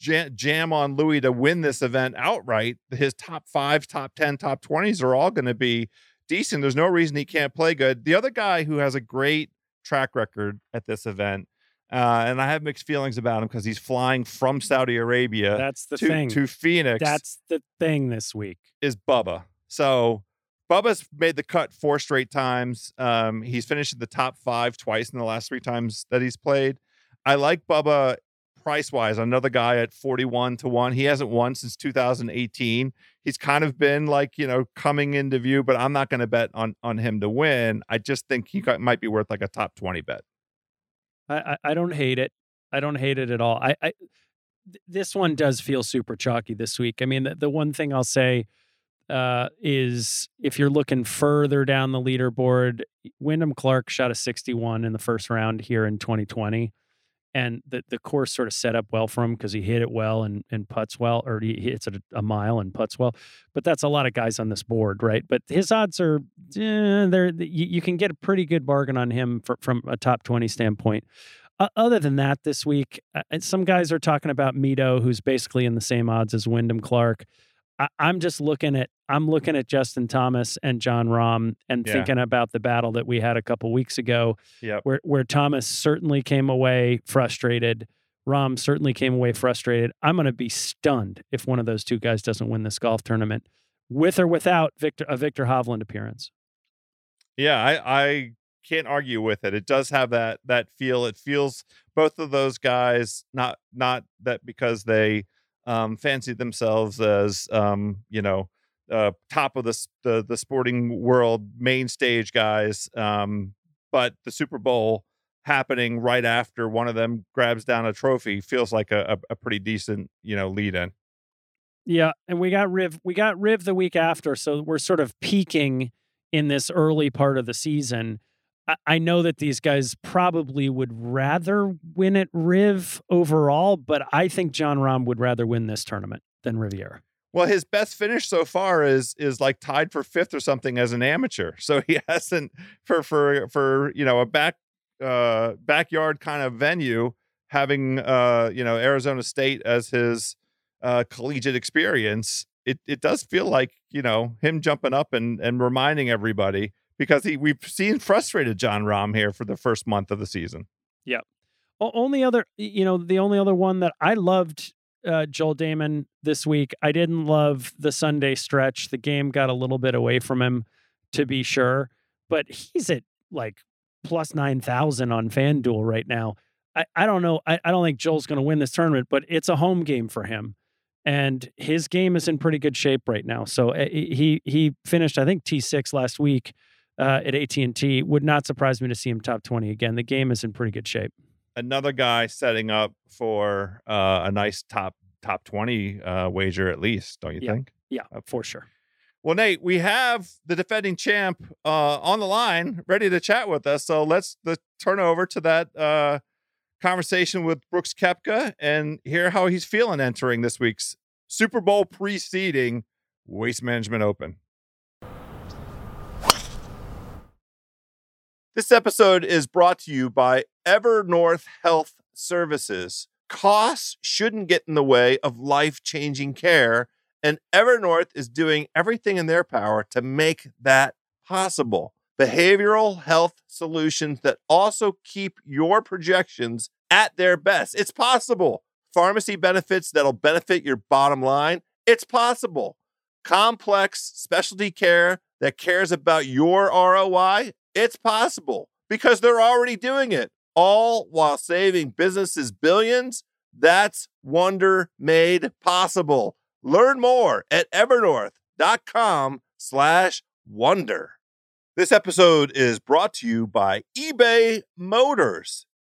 jam, jam on Louis to win this event outright, his top five, top 10, top 20s are all going to be decent. There's no reason he can't play good. The other guy who has a great track record at this event, uh, and I have mixed feelings about him because he's flying from Saudi Arabia That's the to, thing. to Phoenix, That's the thing this week. is Bubba. So Bubba's made the cut four straight times. Um, he's finished in the top five twice in the last three times that he's played. I like Bubba price wise. Another guy at 41 to 1. He hasn't won since 2018. He's kind of been like, you know, coming into view, but I'm not going to bet on on him to win. I just think he got, might be worth like a top 20 bet. I, I, don't hate it. I don't hate it at all. I, I th- this one does feel super chalky this week. I mean, the, the one thing I'll say uh, is if you're looking further down the leaderboard, Wyndham Clark shot a 61 in the first round here in 2020. And the, the course sort of set up well for him because he hit it well and, and putts well, or he hits it a, a mile and putts well. But that's a lot of guys on this board, right? But his odds are, eh, they're, you, you can get a pretty good bargain on him for, from a top 20 standpoint. Uh, other than that, this week, uh, some guys are talking about Mito, who's basically in the same odds as Wyndham Clark. I, I'm just looking at I'm looking at Justin Thomas and Jon Rahm and Yeah. thinking about the battle that we had a couple weeks ago, Yep. where where Thomas certainly came away frustrated. Rahm certainly came away frustrated. I'm going to be stunned if one of those two guys doesn't win this golf tournament, with or without Viktor a Viktor Hovland appearance. Yeah, I, I can't argue with it. It does have that that feel. It feels both of those guys not not that because they um fancy themselves as um, you know, uh top of the the the sporting world main stage guys. Um, but the Super Bowl happening right after one of them grabs down a trophy feels like a, a, a pretty decent, you know, lead in. Yeah, and we got Riv we got Riv the week after, so we're sort of peaking in this early part of the season. I, I know that these guys probably would rather win at Riv overall, but I think Jon Rahm would rather win this tournament than Riviera. Well, his best finish so far is is like tied for fifth or something as an amateur. So he hasn't for for for you know a back uh backyard kind of venue having uh you know Arizona State as his uh collegiate experience. It it does feel like you know him jumping up and and reminding everybody because he we've seen frustrated Jon Rahm here for the first month of the season. O- only other, you know, the only other one that I loved uh, Joel Dahmen this week. I didn't love the Sunday stretch. The game got a little bit away from him, to be sure, but he's at like plus 9,000 on FanDuel right now. I, I don't know. I, I don't think Joel's going to win this tournament, but it's a home game for him. And his game is in pretty good shape right now. So uh, he he finished, I think, T6 last week uh, at AT&T. Would not surprise me to see him top 20 again. The game is in pretty good shape. Another guy setting up for uh, a nice top top twenty uh, wager at least, don't you Yeah. think? Yeah, for sure. Well, Nate, we have the defending champ uh, on the line, ready to chat with us. So let's let's turn over to that uh, conversation with Brooks Koepka and hear how he's feeling entering this week's Super Bowl preceding Waste Management Open. This episode is brought to you by Evernorth Health Services. Costs shouldn't get in the way of life changing care and Evernorth is doing everything in their power to make that possible. Behavioral health solutions that also keep your projections at their best. It's possible. Pharmacy benefits that'll benefit your bottom line. It's possible. Complex specialty care that cares about your ROI. It's possible because they're already doing it, all while saving businesses billions. That's wonder made possible. Learn more at evernorth.com slash wonder. This episode is brought to you by eBay Motors.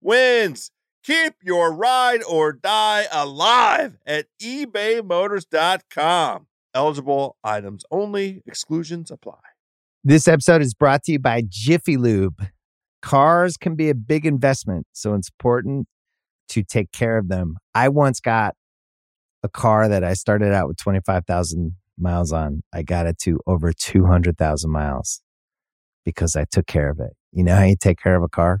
wins. Keep your ride or die alive at ebaymotors.com. Eligible items only, exclusions apply. This episode is brought to you by Jiffy Lube. Cars can be a big investment, so it's important to take care of them. I once got a car that I started out with 25,000 miles on. I got it to over 200,000 miles because I took care of it. You know how you take care of a car?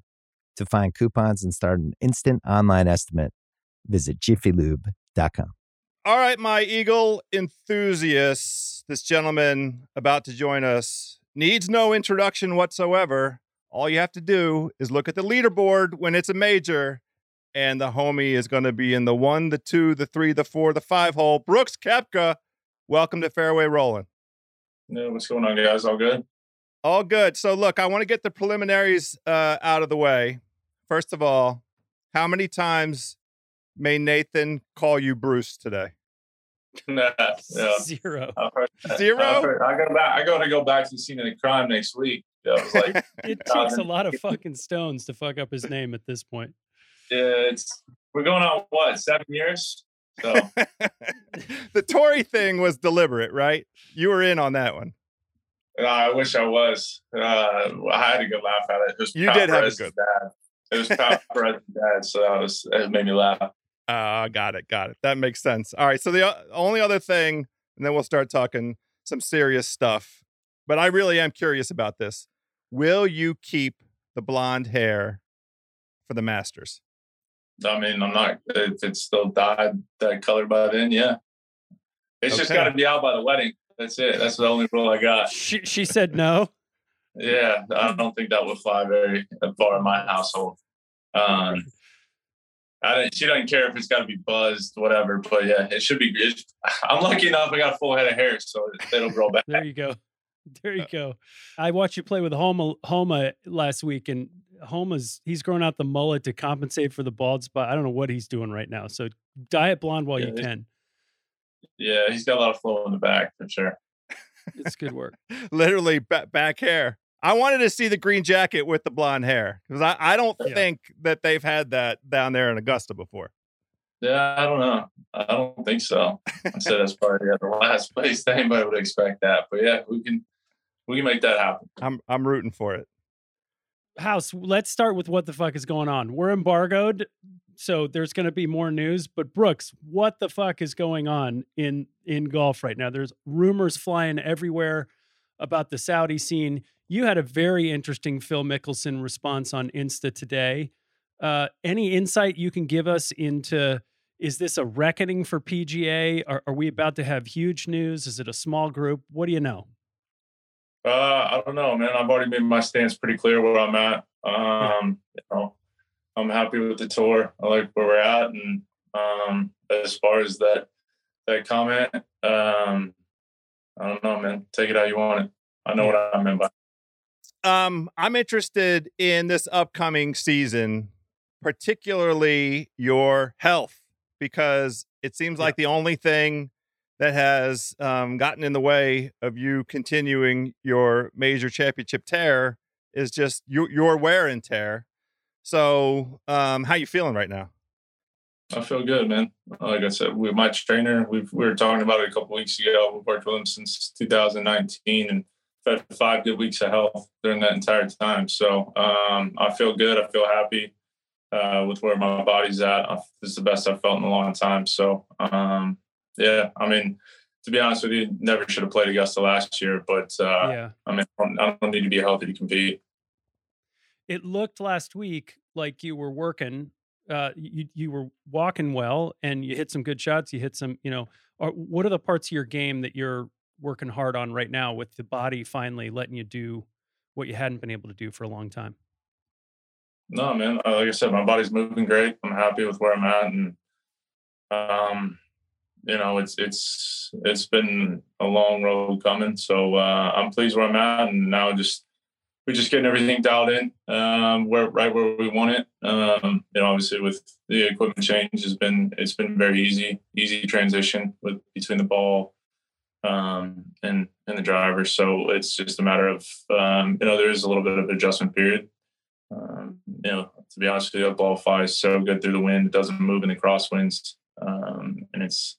To find coupons and start an instant online estimate, visit jiffylube.com. All right, my Eagle enthusiasts, this gentleman about to join us needs no introduction whatsoever. All you have to do is look at the leaderboard when it's a major, and the homie is going to be in the one, the two, the three, the four, the five hole. Brooks Koepka, welcome to Fairway Rolling. Yeah, what's going on, guys? All good? All good. So, look, I want to get the preliminaries uh, out of the way. First of all, how many times may Nathan call you Bruce today? nah, yeah. Zero. I've heard that. Zero? I've heard- go back. I got to go back to the scene of the crime next week. Yeah, like, It takes a lot of fucking stones to fuck up his name at this point. yeah, it's we're going on what seven years. So the Torrey thing was deliberate, right? You were in on that one. uh, I wish I was. Uh, I had to go laugh at it. It was You did have a Perez's good- dad. It was Pat Perez's dad, so that was it made me laugh. Uh, got it. Got it. That makes sense. All right. So the o- only other thing, and then we'll start talking some serious stuff. But I really am curious about this. Will you keep the blonde hair for the Masters? I mean, I'm not. If it's still dyed that color by then, yeah. It's just got to be out by the wedding. That's it. That's the only rule I got. She she said no. Yeah, I don't think that would fly very far in my household. Um, I don't, she doesn't care if it's got to be buzzed, whatever. But yeah, it should be. It, I'm lucky enough; I got a full head of hair, so it'll grow back. There you go. There you go. I watched you play with Homa Homa last week, and Homa's he's growing out the mullet to compensate for the bald spot. I don't know what he's doing right now. So dye it blonde while Yeah, you can. Yeah, he's got a lot of flow in the back for sure. It's good work. Literally back hair. I wanted to see the green jacket with the blonde hair because I, I don't Yeah. think that they've had that down there in Augusta before. Yeah, I don't know. I don't think so. I said that's probably at the last place that anybody would expect that. But yeah, we can we can make that happen. I'm I'm rooting for it. House, let's start with what the fuck is going on. We're embargoed, so there's going to be more news. But Brooks, what the fuck is going on in in golf right now? There's rumors flying everywhere about the Saudi scene. You had a very interesting Phil Mickelson response on Insta today. Uh, any insight you can give us into is this a reckoning for PGA? Are, are we about to have huge news? Is it a small group? What do you know? Uh, I don't know, man. I've already made my stance pretty clear where I'm at. Um, you know, I'm happy with the tour. I like where we're at, and um, as far as that that comment, um, I don't know, man. Take it how you want it. I know what I meant by. Um, I'm interested in this upcoming season, particularly your health, because it seems like the only thing that has um, gotten in the way of you continuing your major championship tear is just your, your wear and tear. So, um, how you feeling right now? I feel good, man. Like I said, with my trainer, we've, we were talking about it a couple weeks ago. We've worked with him since 2019 and had five good weeks of health during that entire time. So um, I feel good. I feel happy uh, with where my body's at. I, this is the best I've felt in a long time. So um, yeah, I mean, to be honest with you, never should have played Augusta last year, but uh, yeah. I mean, I don't, I don't need to be healthy to compete. it looked last week like you were working uh you you were walking well and you hit some good shots you hit some you know or what are the parts of your game that you're working hard on right now with the body finally letting you do what you hadn't been able to do for a long time No, man. Uh, like I said, my body's moving great. I'm happy with where I'm at, and um, you know, it's it's it's been a long road coming. So uh, I'm pleased where I'm at, and now just we're just getting everything dialed in, um, where right where we want it. Um, you know, obviously with the equipment change has been it's been very easy, easy transition with between the ball um, and and the driver. So it's just a matter of um, you know there is a little bit of adjustment period. Um, you know, to be honest with you, the ball flies so good through the wind. It doesn't move in the crosswinds, um, and it's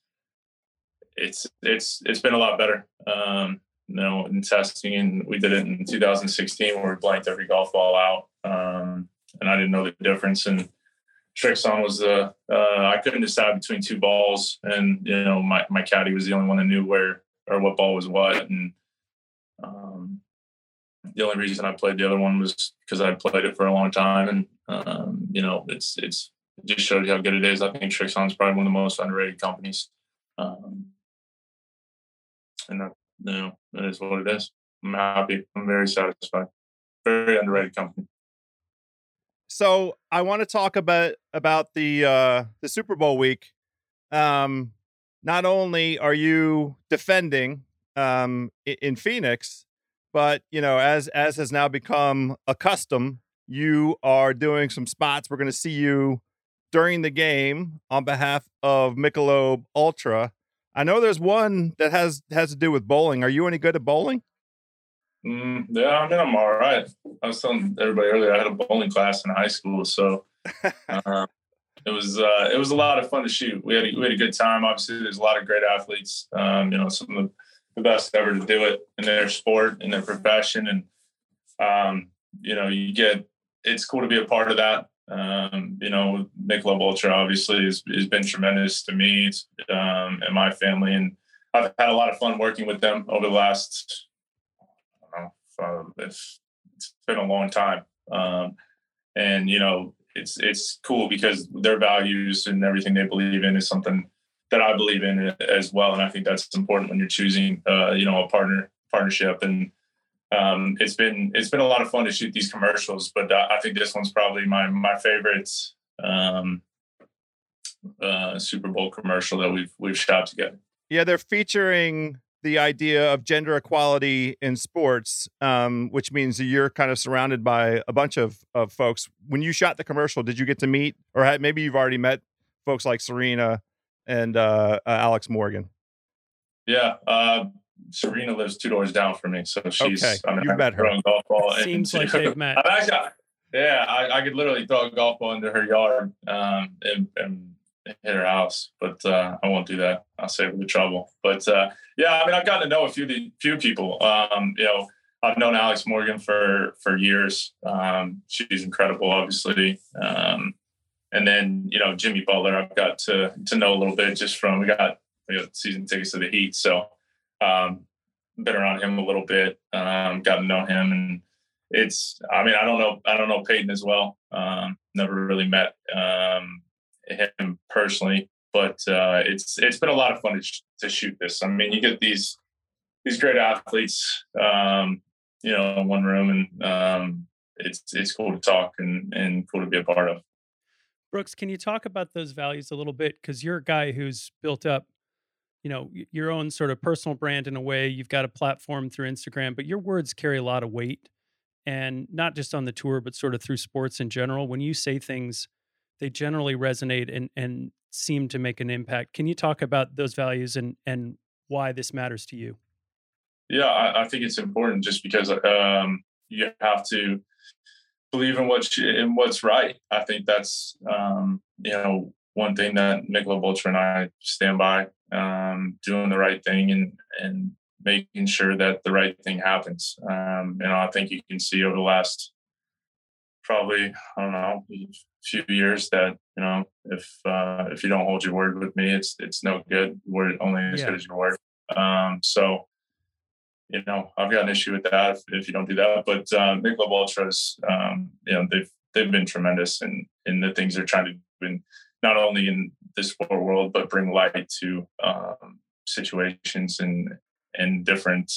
it's it's it's been a lot better. Um, you know, in testing, and we did it in 2016 where we blanked every golf ball out, um, and I didn't know the difference. And Srixon was the uh, I couldn't decide between two balls, and you know, my my caddy was the only one that knew where or what ball was what. And um, the only reason I played the other one was because I played it for a long time, and um, you know, it's it's it just showed you how good it is. I think Srixon is probably one of the most underrated companies, um, and that, you know, it is what it is. I'm happy. I'm very satisfied. Very underrated company. So I want to talk about about the uh, the Super Bowl week. Um, not only are you defending um, in Phoenix, but you know, as as has now become a custom, you are doing some spots. We're going to see you during the game on behalf of Michelob Ultra. I know there's one that has has to do with bowling. Are you any good at bowling? Mm, yeah, I mean, I'm all right. I was telling everybody earlier I had a bowling class in high school, so uh, it was uh, it was a lot of fun to shoot. We had a, we had a good time. Obviously, there's a lot of great athletes. Um, you know, some of the best ever to do it in their sport in their profession, and um, you know, you get it's cool to be a part of that. Um, you know, Michelob Ultra obviously has, has been tremendous to me um, and my family, and I've had a lot of fun working with them over the last. I don't know, it's, it's been a long time, um, and you know, it's it's cool because their values and everything they believe in is something that I believe in as well, and I think that's important when you're choosing, uh, you know, a partner partnership. And um, it's been it's been a lot of fun to shoot these commercials, but uh, I think this one's probably my my favorite um, uh, Super Bowl commercial that we've we've shot together. Yeah, they're featuring the idea of gender equality in sports, um, which means that you're kind of surrounded by a bunch of, of folks. When you shot the commercial, did you get to meet, or had, maybe you've already met folks like Serena and uh, uh, Alex Morgan? Yeah, uh, Serena lives two doors down from me, so she's. Okay. I mean, You've met her. Golf ball Seems like they've met. Actually, yeah, I, I, could literally throw a golf ball into her yard um, and, and hit her house, but uh, I won't do that. I'll save her the trouble. But uh, yeah, I mean, I've gotten to know a few few people. Um, you know, I've known Alex Morgan for for years. Um, she's incredible, obviously. Um, and then you know Jimmy Butler, I've got to to know a little bit just from we got we got season tickets to the Heat, so um, been around him a little bit, um, to know him, and it's. I mean, I don't know, I don't know Peyton as well. Um, never really met um, him personally, but uh, it's it's been a lot of fun to, sh- to shoot this. I mean, you get these these great athletes, um, you know, in one room, and um, it's it's cool to talk and and cool to be a part of. Brooks, can you talk about those values a little bit? Because you're a guy who's built up, you know, your own sort of personal brand in a way. You've got a platform through Instagram, but your words carry a lot of weight, and not just on the tour, but sort of through sports in general. When you say things they generally resonate and and seem to make an impact. Can you talk about those values and and why this matters to you? Yeah, I, I think it's important just because um, you have to believe in what you, in what's right. I think that's um, you know one thing that Michelob Ultra and I stand by, um, doing the right thing and and making sure that the right thing happens. Um, you know, I think you can see over the last probably I don't know few years that you know if uh, if you don't hold your word with me, it's it's no good. We're only as yeah. good as your word. Um, so you know I've got an issue with that if, if you don't do that. But uh, Michelob Ultras, um, you know they've they've been tremendous in in the things they're trying to do, in, not only in this sport world, but bring light to um, situations and and different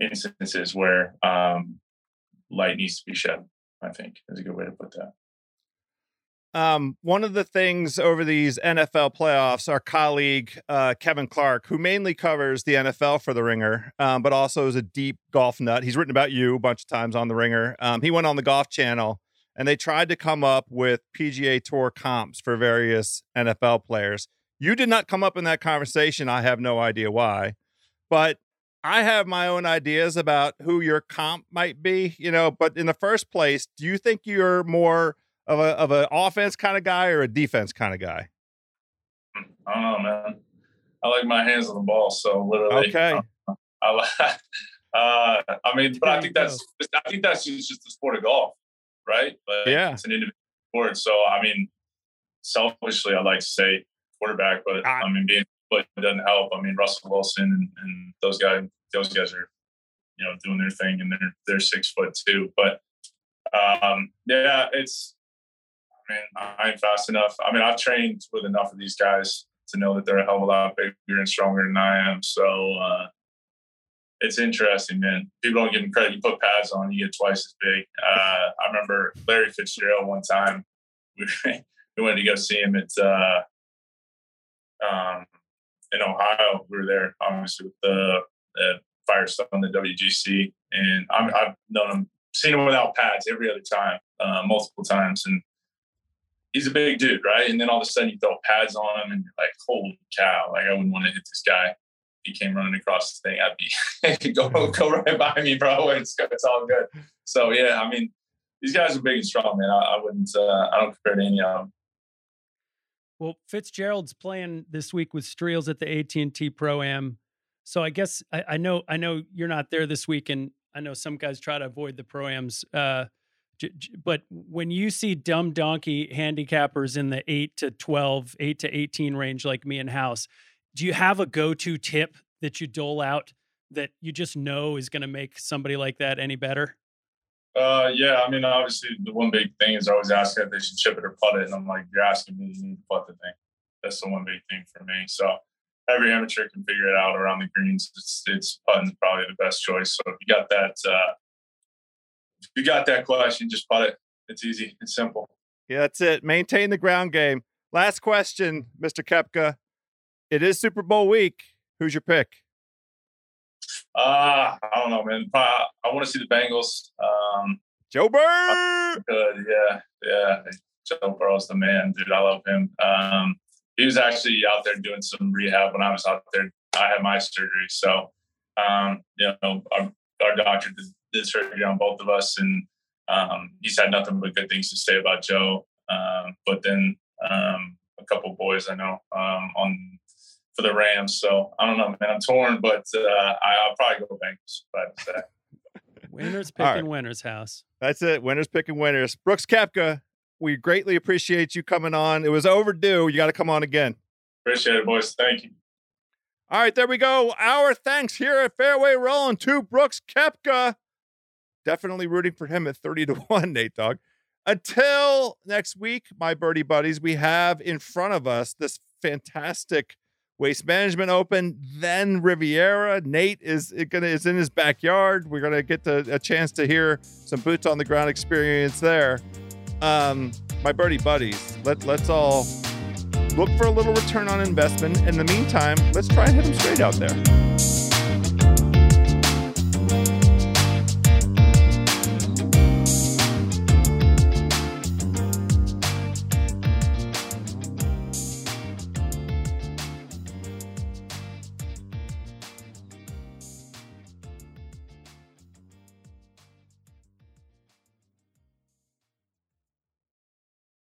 instances where um, light needs to be shed. I think is a good way to put that. Um, one of the things over these NFL playoffs, our colleague uh, Kevin Clark, who mainly covers the NFL for The Ringer, um, but also is a deep golf nut. He's written about you a bunch of times on The Ringer. Um, he went on the Golf Channel and they tried to come up with PGA Tour comps for various NFL players. You did not come up in that conversation. I have no idea why, but I have my own ideas about who your comp might be. You know, but in the first place, do you think you're more of a of an offense kind of guy or a defense kind of guy? I don't know, man. I like my hands on the ball, so literally. Okay. Uh, I, uh, I mean, but I think that's I think that's just, just the sport of golf, right? Like, yeah, it's an individual sport. So I mean, selfishly, I like to say quarterback, but I, I mean, being but doesn't help. I mean, Russell Wilson and, and those guys, those guys are, you know, doing their thing and they're they're six foot two. But um, yeah, it's. I I ain't fast enough. I mean, I've trained with enough of these guys to know that they're a hell of a lot bigger and stronger than I am. So uh, it's interesting, man. People don't give them credit. You put pads on, you get twice as big. Uh, I remember Larry Fitzgerald one time. We, we went to go see him at uh, um, in Ohio. We were there, obviously, with the, the Firestone, the WGC, and i have known him, seen him without pads every other time, uh, multiple times, and he's a big dude, right? And then all of a sudden you throw pads on him, and you're like, "Holy cow!" Like I wouldn't want to hit this guy. He came running across the thing, I'd be go go right by me, bro. It's it's all good. So yeah, I mean, these guys are big and strong, man. I, I wouldn't, uh, I don't compare to any of them. Well, Fitzgerald's playing this week with Streels at the AT and T Pro Am. So I guess I, I, know I know you're not there this week, and I know some guys try to avoid the pro ams. Uh, but when you see dumb donkey handicappers in the 8 to 12 8 to 18 range like me and house do you have a go-to tip that you dole out that you just know is going to make somebody like that any better uh, yeah, I mean, obviously, the one big thing is always asking if they should chip it or putt it, and I'm like, you're asking me, to putt the thing. That's the one big thing for me. So every amateur can figure it out around the greens. It's, it's putting probably the best choice. So if you got that, uh, if you got that question, just putt it. It's easy. It's simple. Yeah, that's it. Maintain the ground game. Last question, Mr. Koepka. It is Super Bowl week. Who's your pick? Uh, I don't know, man. I, I want to see the Bengals. Um, Joe Burrow. Good, yeah, yeah. Joe Burrow's the man, dude. I love him. Um, he was actually out there doing some rehab when I was out there. I had my surgery, so um, you know, our, our doctor did, did surgery on both of us, and um, he's had nothing but good things to say about Joe. Um, but then um, a couple boys I know um, on for the Rams. So I don't know, man. I'm torn, but uh, I, will probably go Bengals. But winners picking right. winners house. That's it. Winners picking winners. Brooks Koepka, we greatly appreciate you coming on. It was overdue. You got to come on again. Appreciate it, boys. Thank you. All right, there we go. Our thanks here at Fairway Rolling to Brooks Koepka. Definitely rooting for him at 30 to 1, Nate Dog. Until next week, my birdie buddies, we have in front of us this fantastic Waste Management Open, then Riviera. Nate is gonna is in his backyard. We're gonna get to, a chance to hear some boots on the ground experience there. Um, my birdie buddies, let let's all look for a little return on investment. In the meantime, let's try and hit them straight out there.